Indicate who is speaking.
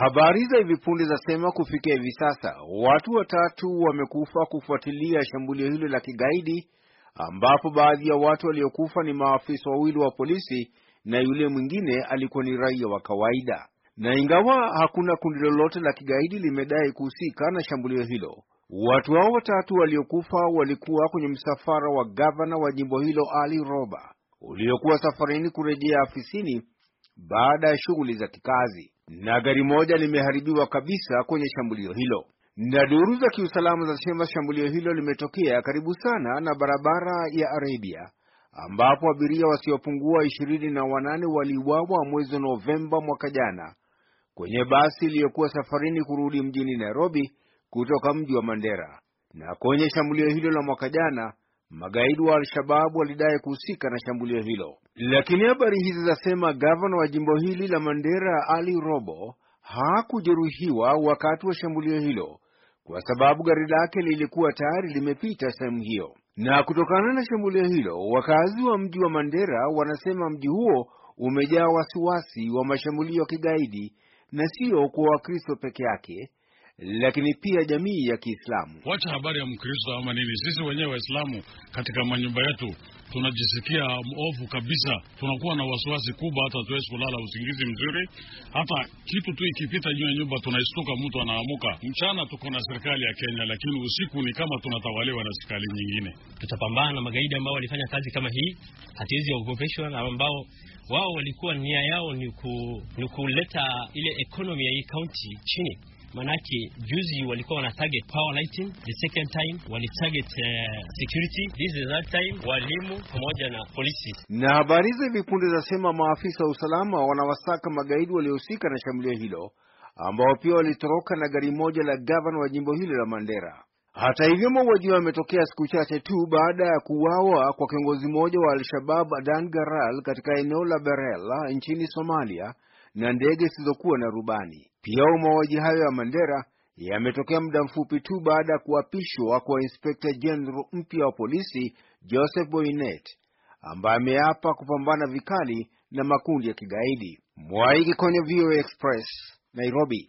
Speaker 1: Habari za hivi punde zasema kufikia hivi sasa watu watatu wamekufa kufuatilia shambulio hilo la kigaidi, ambapo baadhi ya watu waliokufa ni maafisa wawili wa polisi na yule mwingine alikuwa ni raia wa kawaida. Na ingawa hakuna kundi lolote la kigaidi limedai kuhusika na shambulio hilo, watu hao watatu waliokufa walikuwa kwenye msafara wa gavana wa jimbo hilo Ali Roba uliokuwa safarini kurejea afisini baada ya shughuli za kikazi, na gari moja limeharibiwa kabisa kwenye shambulio hilo. Na duru za kiusalama zinasema shambulio hilo limetokea karibu sana na barabara ya Arabia ambapo abiria wasiopungua ishirini na wanane waliuawa mwezi Novemba mwaka jana kwenye basi iliyokuwa safarini kurudi mjini Nairobi kutoka mji wa Mandera. Na kwenye shambulio hilo la mwaka jana magaidi wa Al-Shababu walidai kuhusika na shambulio hilo, lakini habari hizi zasema gavana wa jimbo hili la Mandera Ali Robo hakujeruhiwa wakati wa shambulio hilo kwa sababu gari lake lilikuwa tayari limepita sehemu hiyo. Na kutokana na shambulio hilo, wakazi wa mji wa Mandera wanasema mji huo umejaa wasiwasi wa mashambulio ya kigaidi, na sio kwa Wakristo peke yake lakini pia jamii ya Kiislamu.
Speaker 2: Wacha habari ya Mkristo ama nini, sisi wenyewe Waislamu katika manyumba yetu tunajisikia ovu kabisa, tunakuwa na wasiwasi kubwa, hata tuwezi kulala usingizi mzuri. Hata kitu tu ikipita juu ya nyumba tunaistuka, mtu anaamuka. Mchana tuko na serikali ya Kenya, lakini usiku ni kama tunatawaliwa na serikali nyingine.
Speaker 3: Tutapambana na magaidi ambao walifanya kazi kama hii, hatuwezi waogopeshwa na ambao wao walikuwa nia yao ni, ku, ni kuleta ile ekonomi ya hii kaunti chini Manake juzi walikuwa wana target power lighting, the second time wali target uh, security, this is that time walimu pamoja na polisi.
Speaker 1: Na habari za hivi punde zasema maafisa wa usalama wanawasaka magaidi waliohusika na shambulio hilo ambao pia walitoroka na gari moja la gavana wa jimbo hilo la Mandera. Hata hivyo, mauaji hayo yametokea siku chache tu baada ya kuuawa kwa kiongozi mmoja wa Al-Shabab Adan Garal katika eneo la Berela nchini Somalia na ndege zisizokuwa na rubani. Pia mauaji hayo ya Mandera yametokea muda mfupi tu baada ya kuapishwa kwa Inspekta Jenerali mpya wa polisi Joseph Boynet ambaye ameapa kupambana vikali na makundi ya kigaidi. Mwaiki kwenye VOA Express, Nairobi.